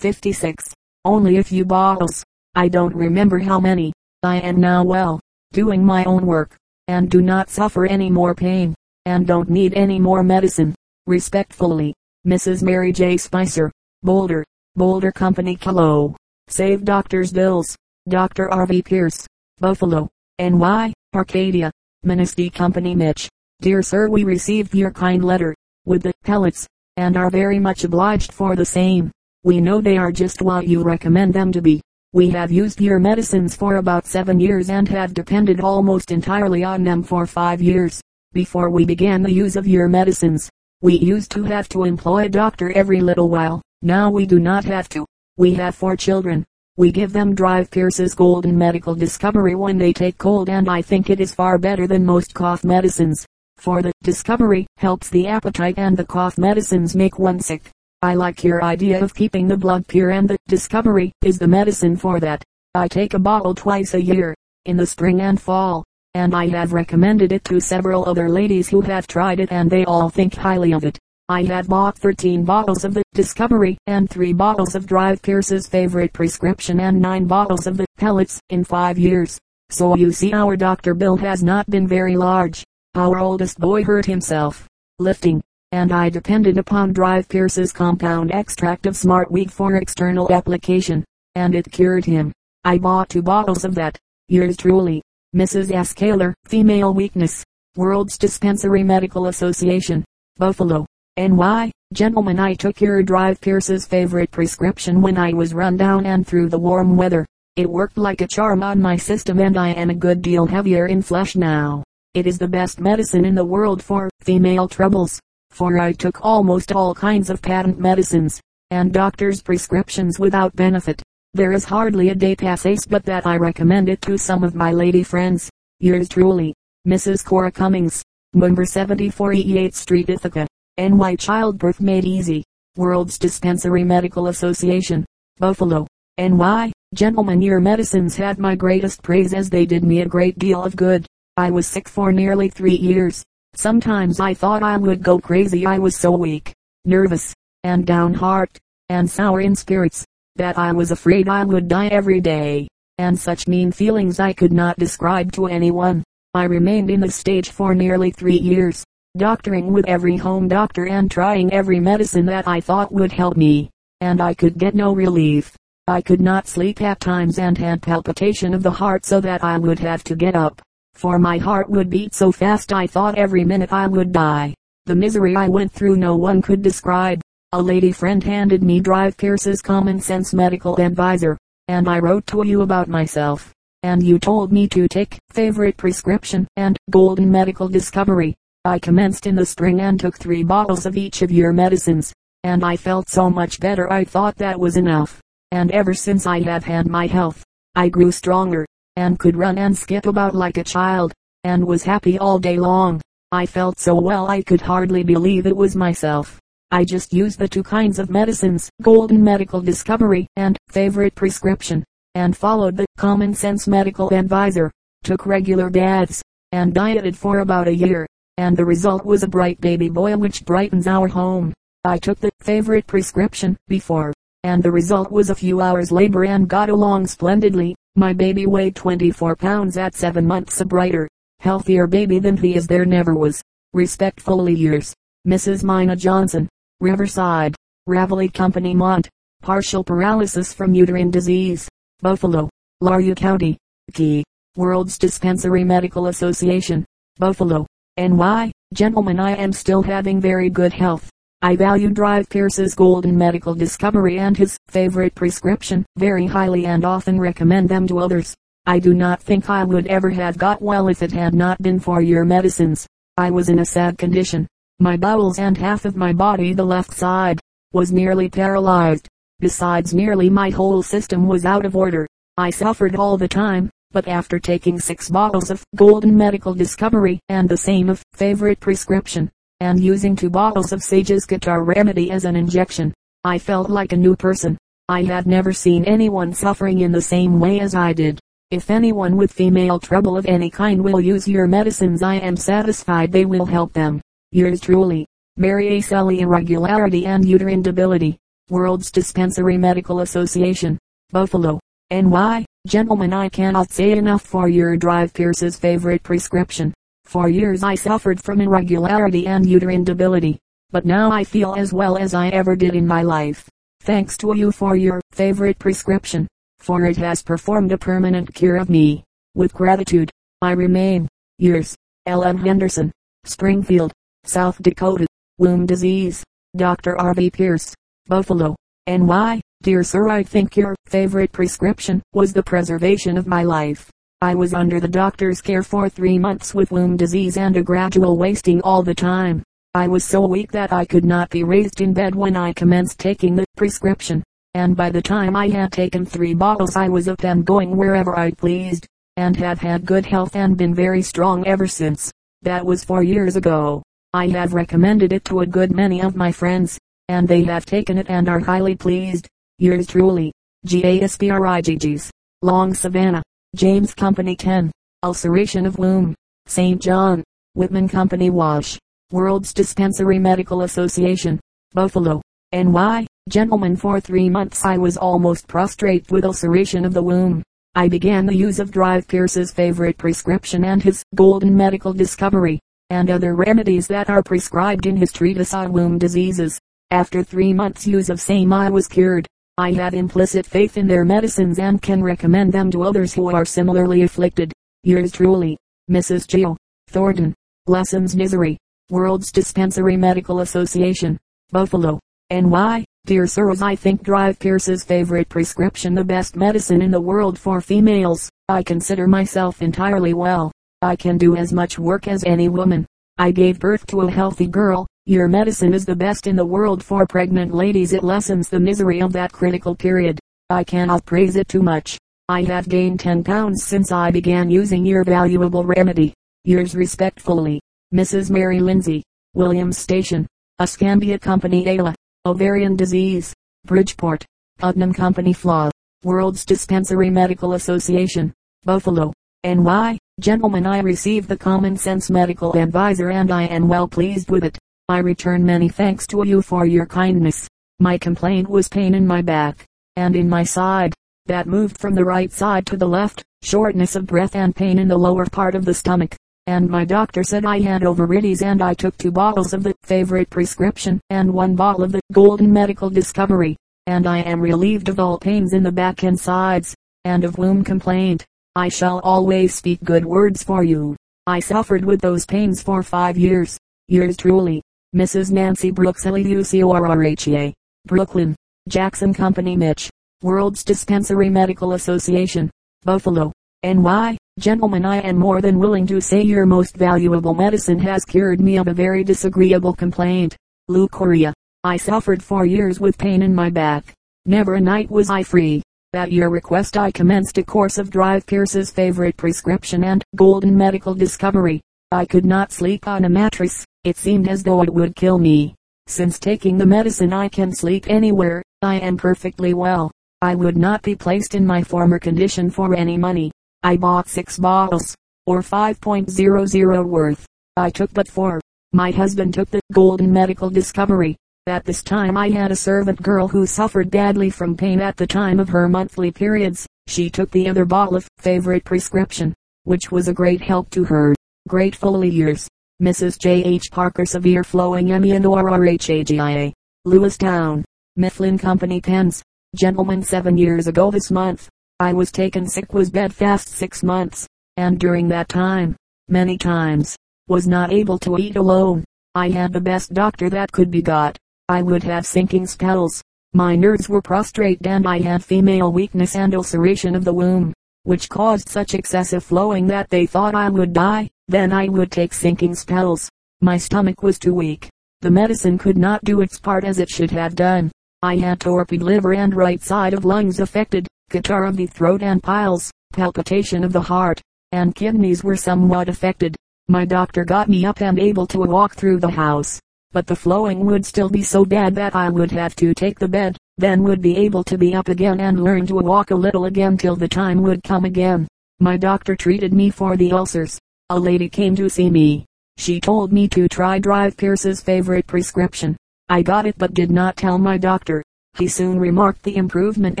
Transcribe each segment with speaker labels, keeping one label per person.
Speaker 1: 56. Only a few bottles. I don't remember how many. I am now well, doing my own work, and do not suffer any more pain, and don't need any more medicine. Respectfully, Mrs. Mary J. Spicer, Boulder, Boulder Company Kilo. Save doctor's bills. Dr. R. V. Pierce, Buffalo, N.Y., Arcadia, Manistee Company Mitch. Dear Sir we received your kind letter, with the pellets, and are very much obliged for the same. We know they are just what you recommend them to be. We have used your medicines for about seven years and have depended almost entirely on them for five years. Before we began the use of your medicines, we used to have to employ a doctor every little while. Now we do not have to. We have four children. We give them Drive Pierce's Golden Medical Discovery when they take cold and I think it is far better than most cough medicines for the discovery helps the appetite and the cough medicines make one sick. I like your idea of keeping the blood pure and the discovery is the medicine for that. I take a bottle twice a year, in the spring and fall, and I have recommended it to several other ladies who have tried it and they all think highly of it. I have bought 13 bottles of the Discovery and 3 bottles of Drive Pierce's favorite prescription and 9 bottles of the pellets in 5 years. So you see our doctor bill has not been very large. Our oldest boy hurt himself, lifting, and I depended upon Drive Pierce's compound extract of smartweed for external application, and it cured him. I bought two bottles of that. Yours truly, Mrs. S. Kaler, Female Weakness, World's Dispensary Medical Association, Buffalo, N.Y. Gentlemen I took your Drive Pierce's favorite prescription when I was run down and through the warm weather. It worked like a charm on my system and I am a good deal heavier in flesh now. It is the best medicine in the world for female troubles. For I took almost all kinds of patent medicines, and doctors' prescriptions without benefit. There is hardly a day passes but that I recommend it to some of my lady friends. Yours truly, Mrs. Cora Cummings, number 74 E8th Street, Ithaca, NY Childbirth Made Easy, World's Dispensary Medical Association, Buffalo, NY. Gentlemen, your medicines had my greatest praise as they did me a great deal of good. I was sick for nearly three years. Sometimes I thought I would go crazy. I was so weak, nervous, and downhearted, and sour in spirits, that I was afraid I would die every day. And such mean feelings I could not describe to anyone. I remained in this stage for nearly three years, doctoring with every home doctor and trying every medicine that I thought would help me. And I could get no relief. I could not sleep at times and had palpitation of the heart so that I would have to get up for my heart would beat so fast I thought every minute I would die. The misery I went through no one could describe. A lady friend handed me Drive Pierce's Common Sense Medical Advisor, and I wrote to you about myself, and you told me to take favorite prescription and golden medical discovery. I commenced in the spring and took three bottles of each of your medicines, and I felt so much better I thought that was enough. And ever since I have had my health, I grew stronger, and could run and skip about like a child, and was happy all day long. I felt so well I could hardly believe it was myself. I just used the two kinds of medicines, Golden Medical Discovery and Favorite Prescription, and followed the Common Sense Medical Advisor, took regular baths, and dieted for about a year, and the result was a bright baby boy which brightens our home. I took the Favorite Prescription before, and the result was a few hours labor and got along splendidly. My baby weighed 24 pounds at 7 months a brighter, healthier baby than he is there never was. Respectfully yours, Mrs. Mina Johnson, Riverside, Ravalli Company Mont, partial paralysis from uterine disease, Buffalo, Larue County, Key, World's Dispensary Medical Association, Buffalo, NY. Gentlemen I am still having very good health. I value Drive Pierce's golden medical discovery and his favorite prescription very highly and often recommend them to others. I do not think I would ever have got well if it had not been for your medicines. I was in a sad condition. My bowels and half of my body the left side, was nearly paralyzed. Besides nearly my whole system was out of order. I suffered all the time, but after taking six bottles of golden medical discovery and the same of favorite prescription, and using two bottles of Sage's catarrh remedy as an injection. I felt like a new person. I had never seen anyone suffering in the same way as I did. If anyone with female trouble of any kind will use your medicines I am satisfied they will help them. Yours truly, Mary A. Irregularity and Uterine Debility. World's Dispensary Medical Association, Buffalo, NY. Gentlemen, I cannot say enough for your Drive Pierce's favorite prescription. For years I suffered from irregularity and uterine debility, but now I feel as well as I ever did in my life. Thanks to you for your favorite prescription, for it has performed a permanent cure of me. With gratitude, I remain, yours, L.M. Henderson, Springfield, South Dakota, womb disease, Dr. R.V. Pierce, Buffalo, N.Y. Dear sir, I think your favorite prescription was the preservation of my life. I was under the doctor's care for three months with womb disease and a gradual wasting all the time. I was so weak that I could not be raised in bed when I commenced taking the prescription, and by the time I had taken three bottles I was up and going wherever I pleased, and have had good health and been very strong ever since. That was four years ago. I have recommended it to a good many of my friends, and they have taken it and are highly pleased. Yours truly, G.A.S.P.R.I.G.G.'s, Long Savannah, James Company 10, Ulceration of Womb, St. John, Whitman Company Wash, World's Dispensary Medical Association, Buffalo, N.Y. Gentlemen for three months I was almost prostrate with ulceration of the womb. I began the use of Drive Pierce's favorite prescription and his golden medical discovery, and other remedies that are prescribed in his treatise on womb diseases. After three months use of same I was cured. I have implicit faith in their medicines and can recommend them to others who are similarly afflicted. Yours truly, Mrs. Jill Thornton. Lessons Misery. World's Dispensary Medical Association. Buffalo. N.Y. Dear sirs, I think Drive Pierce's favorite prescription the best medicine in the world for females. I consider myself entirely well. I can do as much work as any woman. I gave birth to a healthy girl, your medicine is the best in the world for pregnant ladies. It lessens the misery of that critical period. I cannot praise it too much. I have gained 10 pounds since I began using your valuable remedy. Yours respectfully, Mrs. Mary Lindsay, Williams Station, Escambia Company Ayla, Ovarian Disease, Bridgeport, Putnam Company Flaw, World's Dispensary Medical Association, Buffalo, NY. Gentlemen, I received the Common Sense Medical Advisor and I am well pleased with it. I return many thanks to you for your kindness. My complaint was pain in my back, and in my side, that moved from the right side to the left, shortness of breath and pain in the lower part of the stomach. And my doctor said I had ovaritis and I took two bottles of the favorite prescription and one bottle of the golden medical discovery. And I am relieved of all pains in the back and sides, and of womb complaint. I shall always speak good words for you. I suffered with those pains for five years. Yours truly, Mrs. Nancy Brooks L-U-C-O-R-R-H-A, Brooklyn, Jackson Company Mitch, World's Dispensary Medical Association, Buffalo, NY. Gentlemen, I am more than willing to say your most valuable medicine has cured me of a very disagreeable complaint, leukorrhea. I suffered for years with pain in my back. Never a night was I free. At your request I commenced a course of Drive Pierce's favorite prescription and golden medical discovery. I could not sleep on a mattress. It seemed as though it would kill me. Since taking the medicine I can sleep anywhere. I am perfectly well. I would not be placed in my former condition for any money. I bought six bottles, or 5.00 worth. I took but four. My husband took the golden medical discovery. At this time I had a servant girl who suffered badly from pain at the time of her monthly periods. She took the other bottle of favorite prescription, which was a great help to her. Gratefully yours. Mrs. J. H. Parker Severe Flowing M-E-N-O-R-R-H-A-G-I-A. Lewistown. Mifflin Company Pens. Gentlemen seven years ago this month, I was taken sick was bedfast six months, and during that time, many times, was not able to eat alone. I had the best doctor that could be got. I would have sinking spells. My nerves were prostrate and I had female weakness and ulceration of the womb, which caused such excessive flowing that they thought I would die. Then I would take sinking spells. My stomach was too weak. The medicine could not do its part as it should have done. I had torpid liver and right side of lungs affected, catarrh of the throat and piles, palpitation of the heart, and kidneys were somewhat affected. My doctor got me up and able to walk through the house, but the flowing would still be so bad that I would have to take the bed, then would be able to be up again and learn to walk a little again till the time would come again. My doctor treated me for the ulcers, a lady came to see me. She told me to try Drive Pierce's favorite prescription. I got it but did not tell my doctor. He soon remarked the improvement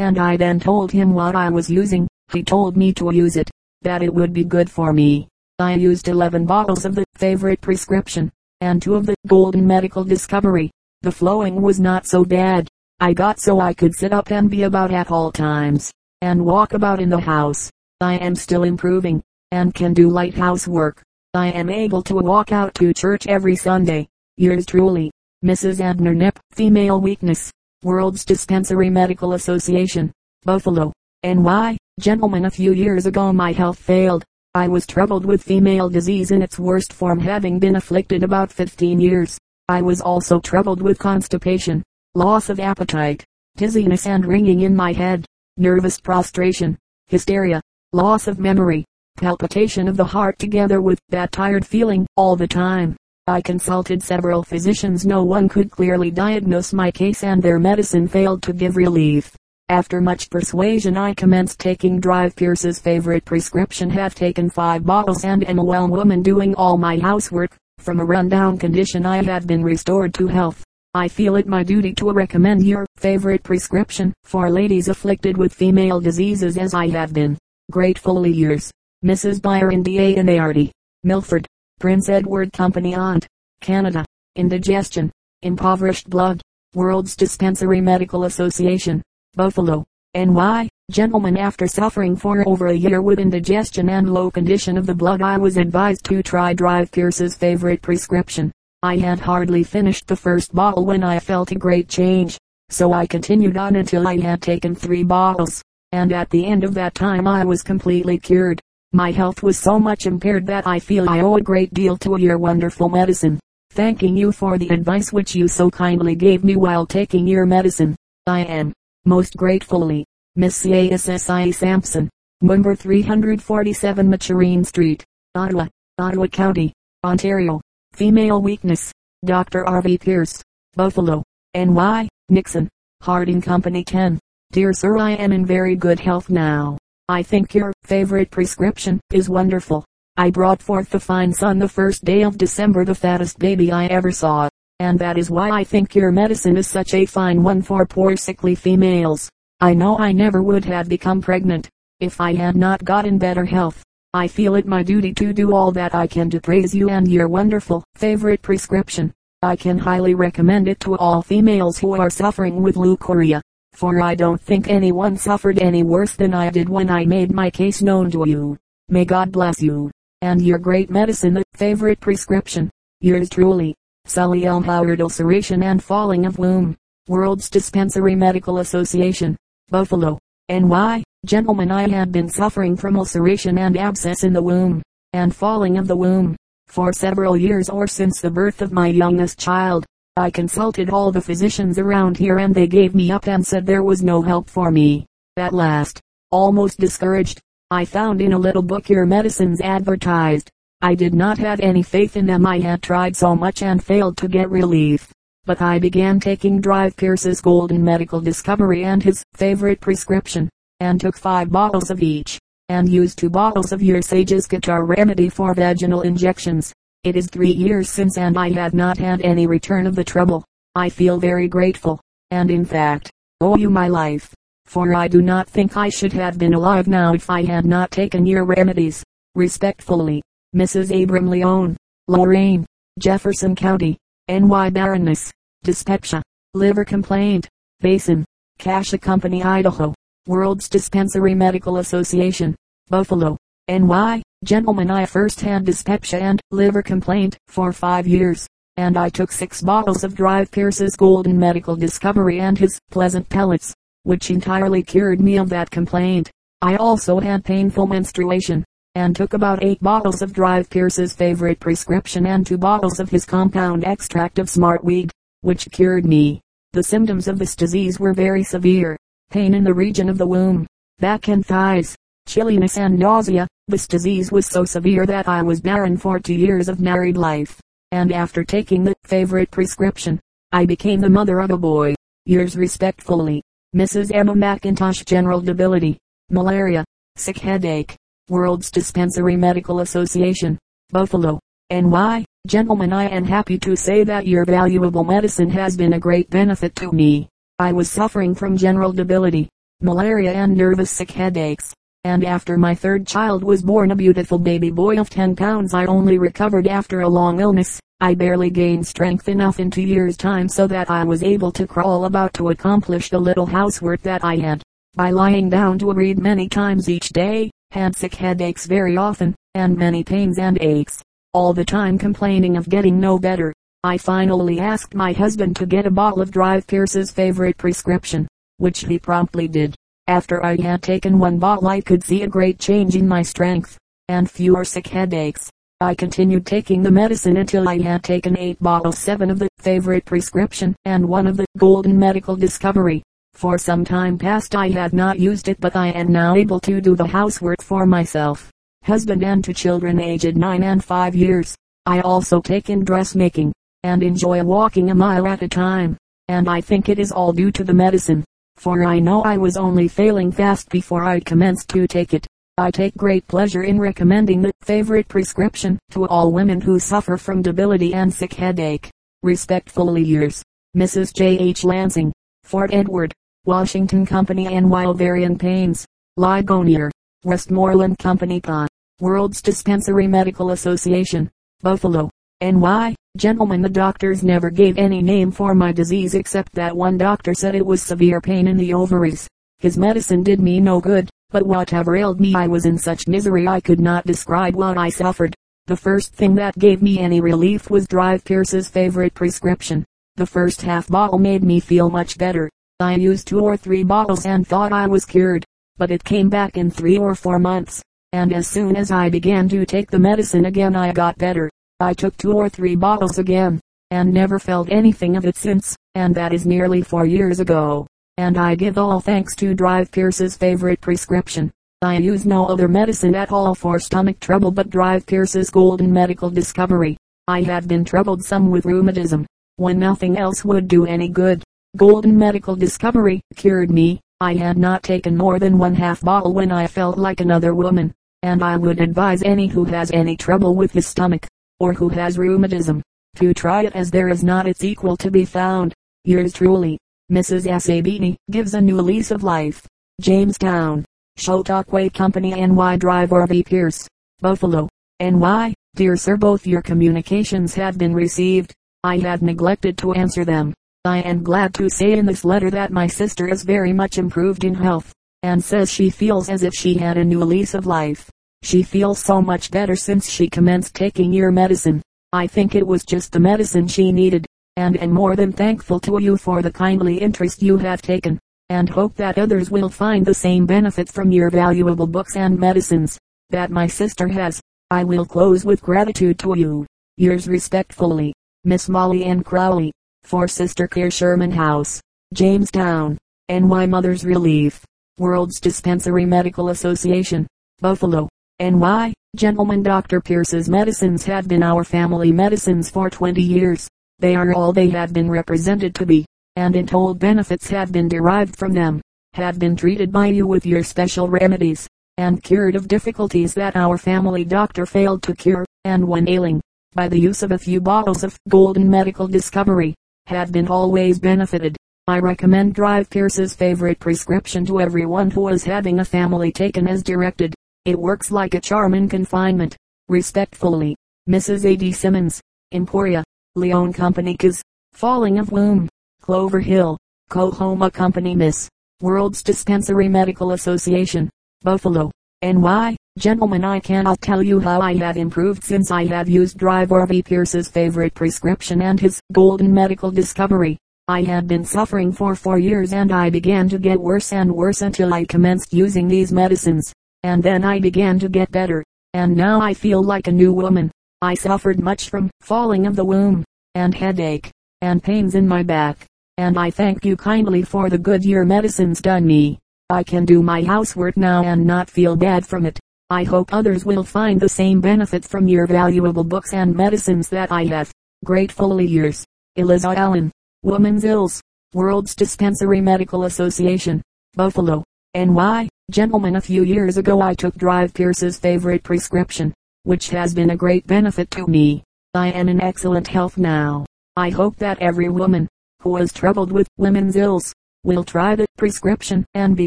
Speaker 1: and I then told him what I was using. He told me to use it, that it would be good for me. I used 11 bottles of the favorite prescription, and two of the golden medical discovery. The flowing was not so bad. I got so I could sit up and be about at all times, and walk about in the house. I am still improving, and can do lighthouse work. I am able to walk out to church every Sunday. Yours truly, Mrs. Abner Knipp, Female Weakness. World's Dispensary Medical Association, Buffalo, N.Y. Gentlemen, a few years ago my health failed. I was troubled with female disease in its worst form having been afflicted about 15 years. I was also troubled with constipation, loss of appetite, dizziness and ringing in my head, nervous prostration, hysteria, loss of memory, palpitation of the heart together with that tired feeling all the time. I consulted several physicians. No one could clearly diagnose my case and their medicine failed to give relief. After much persuasion I commenced taking Drive Pierce's favorite prescription have taken five bottles and am a well woman doing all my housework. From a rundown condition I have been restored to health. I feel it my duty to recommend your favorite prescription for ladies afflicted with female diseases as I have been. Gratefully yours, Mrs. Byron D. A. Nardi, Milford. Prince Edward Company Aunt, Canada. Indigestion, impoverished blood. World's Dispensary Medical Association, Buffalo, NY. Gentlemen after suffering for over a year with indigestion and low condition of the blood I was advised to try Drive Pierce's favorite prescription. I had hardly finished the first bottle when I felt a great change, so I continued on until I had taken three bottles, and at the end of that time I was completely cured. My health was so much impaired that I feel I owe a great deal to your wonderful medicine. Thanking you for the advice which you so kindly gave me while taking your medicine. I am, most gratefully, Miss C.A.S.S.I. Sampson, number 347 Maturin Street, Ottawa, Ottawa County, Ontario. Female weakness, Dr. R.V. Pierce, Buffalo, N.Y., Nixon, Hardin Company 10. Dear Sir, I am in very good health now. I think your favorite prescription is wonderful. I brought forth the fine son the first day of December the fattest baby I ever saw. And that is why I think your medicine is such a fine one for poor sickly females. I know I never would have become pregnant, if I had not gotten better health. I feel it my duty to do all that I can to praise you and your wonderful, favorite prescription. I can highly recommend it to all females who are suffering with leukorrhea for I don't think anyone suffered any worse than I did when I made my case known to you. May God bless you, and your great medicine the favorite prescription. Yours truly, Sally Elm Howard Ulceration and Falling of Womb. World's Dispensary Medical Association, Buffalo, NY. Gentlemen I had been suffering from ulceration and abscess in the womb, and falling of the womb, for several years or since the birth of my youngest child. I consulted all the physicians around here and they gave me up and said there was no help for me. At last, almost discouraged, I found in a little book your medicines advertised. I did not have any faith in them. I had tried so much and failed to get relief. But I began taking Drive Pierce's Golden Medical Discovery and his favorite prescription, and took five bottles of each, and used two bottles of your Sage's Catarrh Remedy for vaginal injections. It is three years since and I have not had any return of the trouble. I feel very grateful, and in fact, owe you my life, for I do not think I should have been alive now if I had not taken your remedies. Respectfully, Mrs. Abram Leone, Lorraine, Jefferson County, N.Y. Barrenness, Dyspepsia, Liver Complaint, Basin, Cassia Company Idaho, World's Dispensary Medical Association, Buffalo, N.Y. Gentlemen I first had dyspepsia and liver complaint for five years, and I took six bottles of Drive Pierce's Golden Medical Discovery and his Pleasant Pellets, which entirely cured me of that complaint. I also had painful menstruation, and took about eight bottles of Drive Pierce's favorite prescription and two bottles of his compound extract of smartweed, which cured me. The symptoms of this disease were very severe. Pain in the region of the womb, back and thighs, chilliness and nausea. This disease was so severe that I was barren for two years of married life. And after taking the favorite prescription, I became the mother of a boy. Yours respectfully, Mrs. Emma McIntosh General Debility, Malaria, Sick Headache, World's Dispensary Medical Association, Buffalo, NY. Gentlemen I am happy to say that your valuable medicine has been a great benefit to me. I was suffering from general debility, malaria and nervous sick headaches. And after my third child was born a beautiful baby boy of 10 pounds I only recovered after a long illness. I barely gained strength enough in two years time so that I was able to crawl about to accomplish the little housework that I had. By lying down to read many times each day, had sick headaches very often, and many pains and aches. All the time complaining of getting no better. I finally asked my husband to get a bottle of Drive Pierce's favorite prescription, which he promptly did. After I had taken one bottle I could see a great change in my strength, and fewer sick headaches. I continued taking the medicine until I had taken eight bottles, seven of the favorite prescription and one of the golden medical discovery. For some time past I had not used it but I am now able to do the housework for myself. Husband and two children aged 9 and 5 years. I also take in dressmaking, and enjoy walking a mile at a time. And I think it is all due to the medicine, for I know I was only failing fast before I commenced to take it. I take great pleasure in recommending the favorite prescription to all women who suffer from debility and sick headache. Respectfully yours, Mrs. J. H. Lansing, Fort Edward, Washington Company and Wild Variant Pains, Ligonier, Westmoreland Company Pa, World's Dispensary Medical Association, Buffalo, NY. Gentlemen the doctors never gave any name for my disease except that one doctor said it was severe pain in the ovaries. His medicine did me no good. But whatever ailed me I was in such misery I could not describe what I suffered. The first thing that gave me any relief was Drive Pierce's favorite prescription. The first half bottle made me feel much better. I used two or three bottles and thought I was cured. But it came back in three or four months. And as soon as I began to take the medicine again I got better. I took two or three bottles again, and never felt anything of it since, and that is nearly four years ago and I give all thanks to Drive Pierce's favorite prescription. I use no other medicine at all for stomach trouble but Drive Pierce's golden medical discovery. I have been troubled some with rheumatism, when nothing else would do any good. Golden medical discovery cured me. I had not taken more than one half bottle when I felt like another woman, and I would advise any who has any trouble with his stomach, or who has rheumatism, to try it as there is not its equal to be found. Yours truly, Mrs. Sabini, gives a new lease of life. Jamestown, Chautauqua Company NY Drive R.V. Pierce, Buffalo, NY. Dear Sir both your communications have been received. I had neglected to answer them. I am glad to say in this letter that my sister is very much improved in health, and says she feels as if she had a new lease of life. She feels so much better since she commenced taking your medicine. I think it was just the medicine she needed and am more than thankful to you for the kindly interest you have taken, and hope that others will find the same benefit from your valuable books and medicines, that my sister has. I will close with gratitude to you. Yours respectfully, Miss Molly Ann Crowley, for Sister Care Sherman House, Jamestown, NY Mother's Relief, World's Dispensary Medical Association, Buffalo, NY. Gentlemen Dr. Pierce's medicines have been our family medicines for 20 years. They are all they have been represented to be, and untold benefits have been derived from them, have been treated by you with your special remedies, and cured of difficulties that our family doctor failed to cure, and when ailing, by the use of a few bottles of golden medical discovery, have been always benefited. I recommend Drive Pierce's favorite prescription to everyone who is having a family taken as directed. It works like a charm in confinement. Respectfully, Mrs. A. D. Simmons, Emporia. Leone Company Cause, Falling of Womb, Clover Hill, Coahoma Company Miss, World's Dispensary Medical Association, Buffalo, NY. Gentlemen I cannot tell you how I have improved since I have used Driver V. Pierce's favorite prescription and his golden medical discovery. I had been suffering for four years and I began to get worse and worse until I commenced using these medicines. And then I began to get better. And now I feel like a new woman. I suffered much from falling of the womb, and headache, and pains in my back, and I thank you kindly for the good your medicines done me. I can do my housework now and not feel bad from it. I hope others will find the same benefits from your valuable books and medicines that I have. Gratefully yours, Eliza Allen, Woman's Ills, World's Dispensary Medical Association, Buffalo, NY. Gentlemen, a few years ago I took Drive Pierce's favorite prescription which has been a great benefit to me. I am in excellent health now. I hope that every woman, who is troubled with women's ills, will try the prescription and be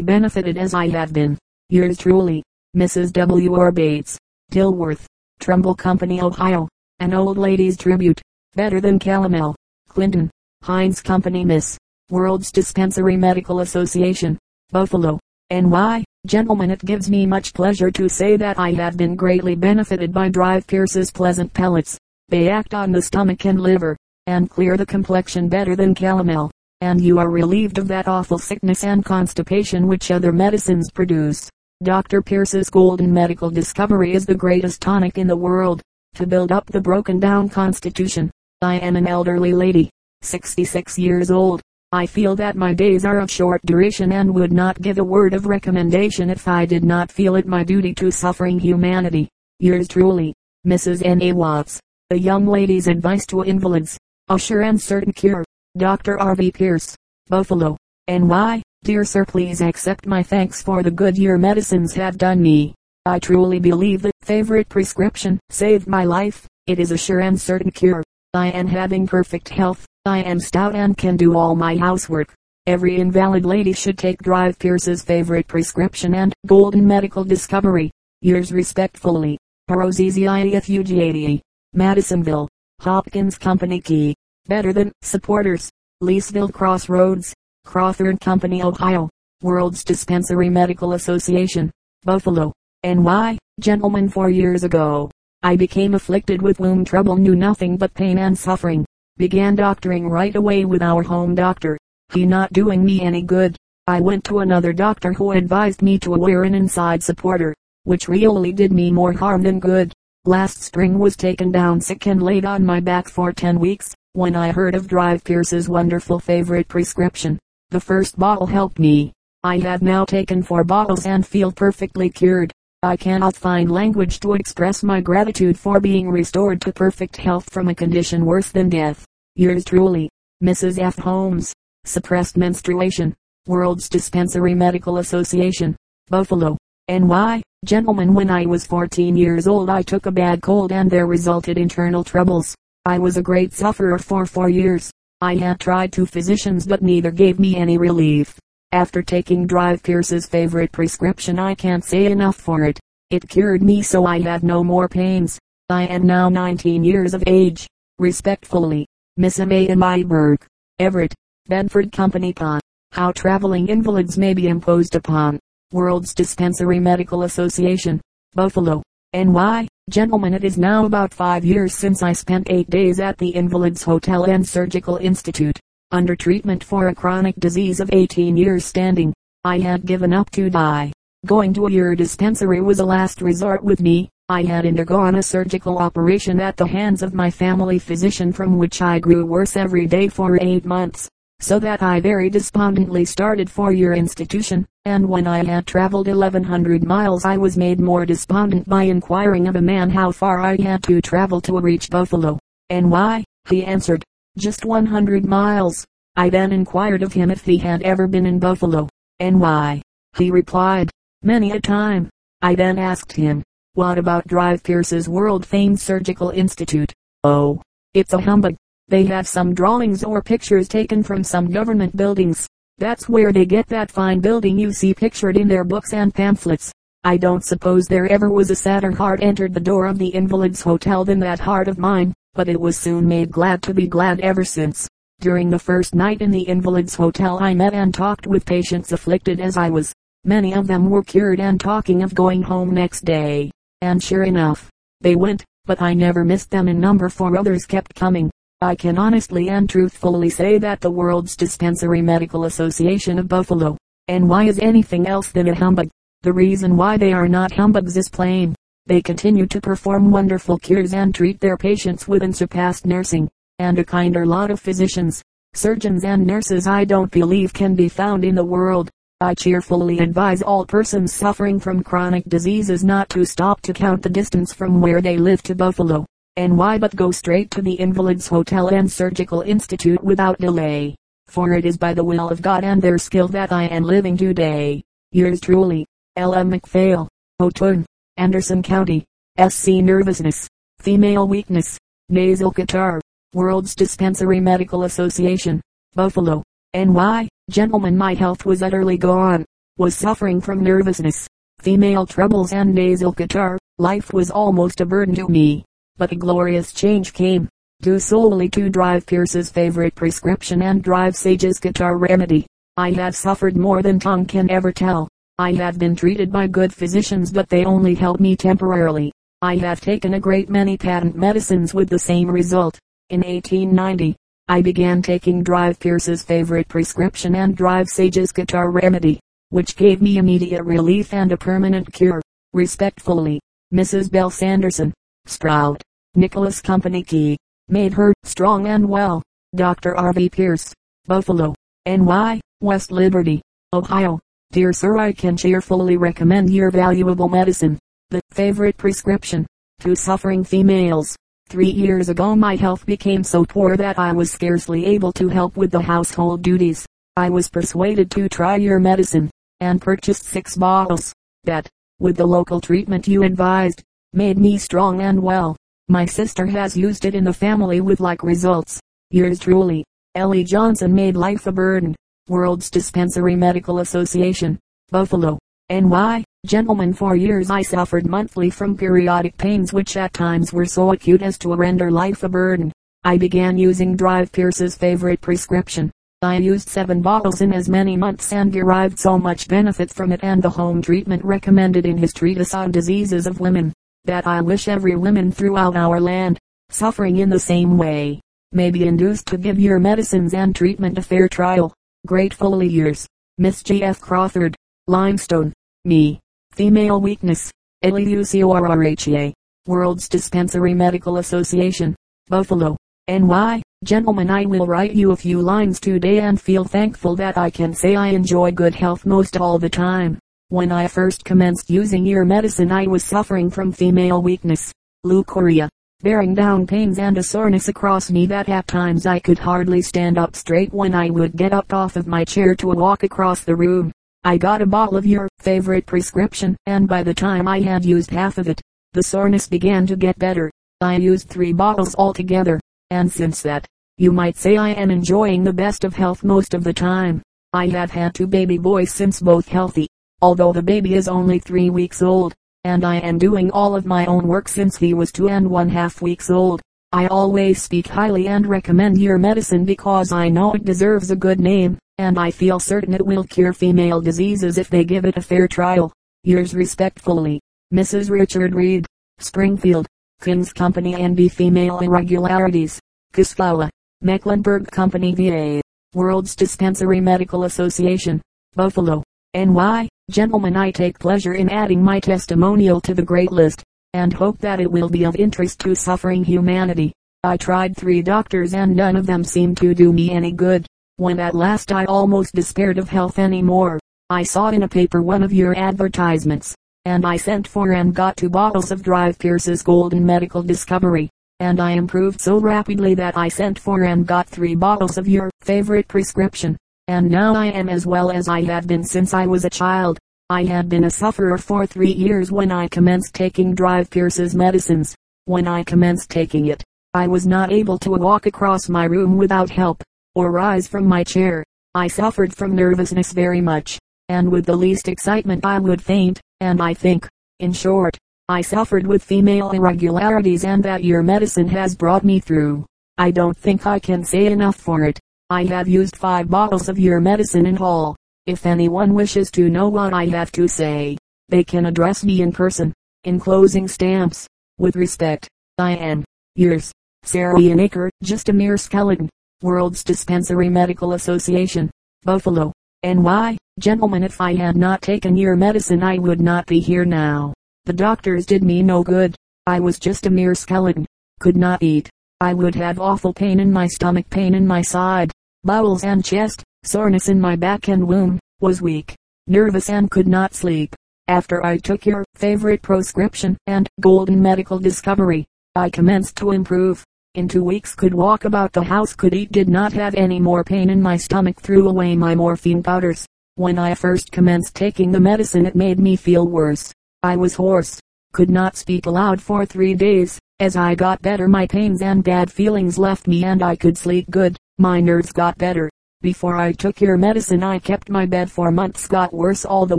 Speaker 1: benefited as I have been. Yours truly, Mrs. W. R. Bates, Dilworth, Trumbull Company, Ohio. An old lady's tribute, better than calomel. Clinton, Hinds Company, Miss. World's Dispensary Medical Association, Buffalo. N.Y. Gentlemen, it gives me much pleasure to say that I have been greatly benefited by Drive Pierce's pleasant pellets. They act on the stomach and liver, and clear the complexion better than calomel, and you are relieved of that awful sickness and constipation which other medicines produce. Dr. Pierce's golden medical discovery is the greatest tonic in the world, to build up the broken down constitution. I am an elderly lady, 66 years old, I feel that my days are of short duration and would not give a word of recommendation if I did not feel it my duty to suffering humanity. Yours truly, Mrs. N. A. Watts. A young lady's advice to invalids. A sure and certain cure. Dr. R. V. Pierce. Buffalo. N.Y. Dear sir please accept my thanks for the good your medicines have done me. I truly believe that favorite prescription saved my life. It is a sure and certain cure. I am having perfect health. I am stout and can do all my housework. Every invalid lady should take Drive Pierce's favorite prescription and golden medical discovery. Yours respectfully, Parozizia Madisonville, Hopkins Company Key. Better than supporters. Leesville Crossroads, Crawford Company, Ohio. World's Dispensary Medical Association, Buffalo, NY. Gentlemen, four years ago, I became afflicted with womb trouble, knew nothing but pain and suffering. Began doctoring right away with our home doctor. He not doing me any good. I went to another doctor who advised me to wear an inside supporter, which really did me more harm than good. Last spring was taken down sick and laid on my back for 10 weeks, when I heard of Drive Pierce's wonderful favorite prescription. The first bottle helped me. I have now taken four bottles and feel perfectly cured. I cannot find language to express my gratitude for being restored to perfect health from a condition worse than death. Yours truly, Mrs. F. Holmes. Suppressed menstruation. World's Dispensary Medical Association. Buffalo. N.Y. Gentlemen, when I was 14 years old I took a bad cold and there resulted internal troubles. I was a great sufferer for four years. I had tried two physicians but neither gave me any relief. After taking Drive Pierce's favorite prescription I can't say enough for it. It cured me so I have no more pains. I am now 19 years of age. Respectfully, Miss M. A. Myberg, Everett, Bedford Company Con. How traveling invalids may be imposed upon. World's Dispensary Medical Association, Buffalo, NY. Gentlemen, it is now about five years since I spent eight days at the Invalids Hotel and Surgical Institute under treatment for a chronic disease of 18 years standing. I had given up to die. Going to a your dispensary was a last resort with me. I had undergone a surgical operation at the hands of my family physician from which I grew worse every day for eight months. So that I very despondently started for your institution, and when I had traveled 1100 miles I was made more despondent by inquiring of a man how far I had to travel to reach Buffalo. And why, he answered, just 100 miles. I then inquired of him if he had ever been in Buffalo, and why. He replied, many a time. I then asked him, what about Drive Pierce's world-famed surgical institute? Oh, it's a humbug. They have some drawings or pictures taken from some government buildings. That's where they get that fine building you see pictured in their books and pamphlets. I don't suppose there ever was a sadder heart entered the door of the Invalids Hotel than that heart of mine but it was soon made glad to be glad ever since. During the first night in the Invalids Hotel I met and talked with patients afflicted as I was. Many of them were cured and talking of going home next day. And sure enough, they went, but I never missed them in number for others kept coming. I can honestly and truthfully say that the World's Dispensary Medical Association of Buffalo, and why is anything else than a humbug? The reason why they are not humbugs is plain. They continue to perform wonderful cures and treat their patients with unsurpassed nursing, and a kinder lot of physicians, surgeons and nurses I don't believe can be found in the world. I cheerfully advise all persons suffering from chronic diseases not to stop to count the distance from where they live to Buffalo, and why but go straight to the Invalids Hotel and Surgical Institute without delay. For it is by the will of God and their skill that I am living today. Yours truly, L. M. McPhail, Houghton. Anderson County, SC nervousness, female weakness, nasal catarrh, World's Dispensary Medical Association, Buffalo, NY. gentlemen, my health was utterly gone. Was suffering from nervousness, female troubles and nasal catarrh. Life was almost a burden to me. But a glorious change came, due solely to Drive Pierce's favorite prescription and Drive Sage's catarrh remedy. I have suffered more than tongue can ever tell. I have been treated by good physicians but they only help me temporarily. I have taken a great many patent medicines with the same result. In 1890, I began taking Drive Pierce's favorite prescription and Drive Sage's catarrh remedy, which gave me immediate relief and a permanent cure. Respectfully, Mrs. Bell Sanderson, Sprout, Nicholas Company Key, made her strong and well. Dr. R. V. Pierce, Buffalo, N.Y., West Liberty, Ohio. Dear Sir, I can cheerfully recommend your valuable medicine, the favorite prescription, to suffering females. Three years ago my health became so poor that I was scarcely able to help with the household duties. I was persuaded to try your medicine, and purchased six bottles. That, with the local treatment you advised, made me strong and well. My sister has used it in the family with like results. Yours truly, Ellie Johnson made life a burden. World's Dispensary Medical Association, Buffalo, NY. Gentlemen for years I suffered monthly from periodic pains which at times were so acute as to render life a burden. I began using Drive Pierce's favorite prescription. I used seven bottles in as many months and derived so much benefit from it and the home treatment recommended in his treatise on diseases of women, that I wish every woman throughout our land, suffering in the same way, may be induced to give your medicines and treatment a fair trial. Gratefully yours, Miss G. F. Crawford, Limestone, me. Female weakness. L-U-C-O-R-R-H-A. World's Dispensary Medical Association. Buffalo. NY. Gentlemen I will write you a few lines today and feel thankful that I can say I enjoy good health most all the time. When I first commenced using your medicine I was suffering from female weakness, leucorrhea, bearing down pains and a soreness across me that at times I could hardly stand up straight when I would get up off of my chair to walk across the room. I got a bottle of your favorite prescription, and by the time I had used half of it, the soreness began to get better. I used three bottles altogether, and since that, you might say I am enjoying the best of health most of the time. I have had two baby boys since both healthy, although the baby is only three weeks old, and I am doing all of my own work since he was two and one half weeks old. I always speak highly and recommend your medicine because I know it deserves a good name, and I feel certain it will cure female diseases if they give it a fair trial. Yours respectfully, Mrs. Richard Reed, Springfield, King's Company NB Female Irregularities, Kuskawa, Mecklenburg Company VA, World's Dispensary Medical Association, Buffalo, NY. Gentlemen I take pleasure in adding my testimonial to the great list and hope that it will be of interest to suffering humanity. I tried three doctors and none of them seemed to do me any good. When at last I almost despaired of health anymore, I saw in a paper one of your advertisements, and I sent for and got two bottles of Drive Pierce's Golden Medical Discovery, and I improved so rapidly that I sent for and got three bottles of your favorite prescription, and now I am as well as I have been since I was a child. I had been a sufferer for three years when I commenced taking Drive Pierce's medicines. When I commenced taking it, I was not able to walk across my room without help, or rise from my chair. I suffered from nervousness very much, and with the least excitement I would faint, and I think, in short, I suffered with female irregularities and that your medicine has brought me through. I don't think I can say enough for it. I have used five bottles of your medicine in all. If anyone wishes to know what I have to say, they can address me in person. Enclosing stamps. With respect, I am, yours, Sarah Acre, just a mere skeleton. World's Dispensary Medical Association, Buffalo, NY. Gentlemen, if I had not taken your medicine I would not be here now. The doctors did me no good. I was just a mere skeleton. Could not eat. I would have awful pain in my stomach, pain in my side, bowels and chest soreness in my back and womb, was weak, nervous and could not sleep. After I took your favorite prescription and golden medical discovery, I commenced to improve. In two weeks could walk about the house, could eat, did not have any more pain in my stomach, threw away my morphine powders. When I first commenced taking the medicine it made me feel worse. I was hoarse, could not speak aloud for three days. As I got better my pains and bad feelings left me and I could sleep good. My nerves got better Before I took your medicine I kept my bed for months got worse all the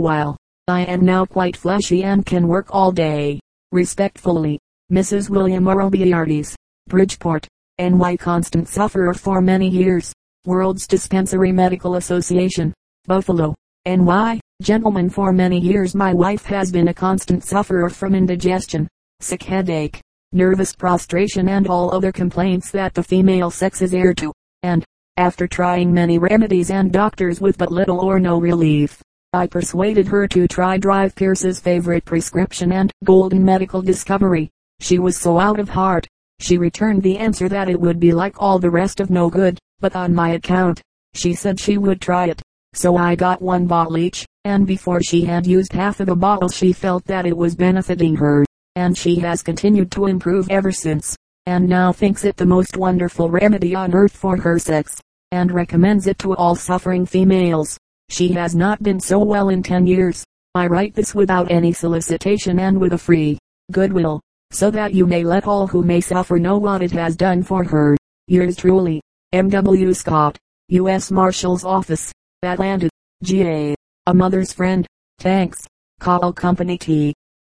Speaker 1: while. I am now quite fleshy and can work all day. Respectfully, Mrs. William Orobiardes, Bridgeport, N.Y. Constant sufferer for many years. World's Dispensary Medical Association, Buffalo, N.Y. Gentlemen for many years my wife has been a constant sufferer from indigestion, sick headache, nervous prostration and all other complaints that the female sex is heir to, and, after trying many remedies and doctors with but little or no relief, I persuaded her to try Dr. Pierce's favorite prescription and golden medical discovery. She was so out of heart. She returned the answer that it would be like all the rest of no good, but on my account, she said she would try it. So I got one bottle each, and before she had used half of the bottle she felt that it was benefiting her, and she has continued to improve ever since, and now thinks it the most wonderful remedy on earth for her sex and recommends it to all suffering females. She has not been so well in ten years. I write this without any solicitation and with a free goodwill, so that you may let all who may suffer know what it has done for her. Yours truly, M.W. Scott, U.S. Marshal's Office, Atlanta, GA. A mother's friend. Thanks. Call Company T.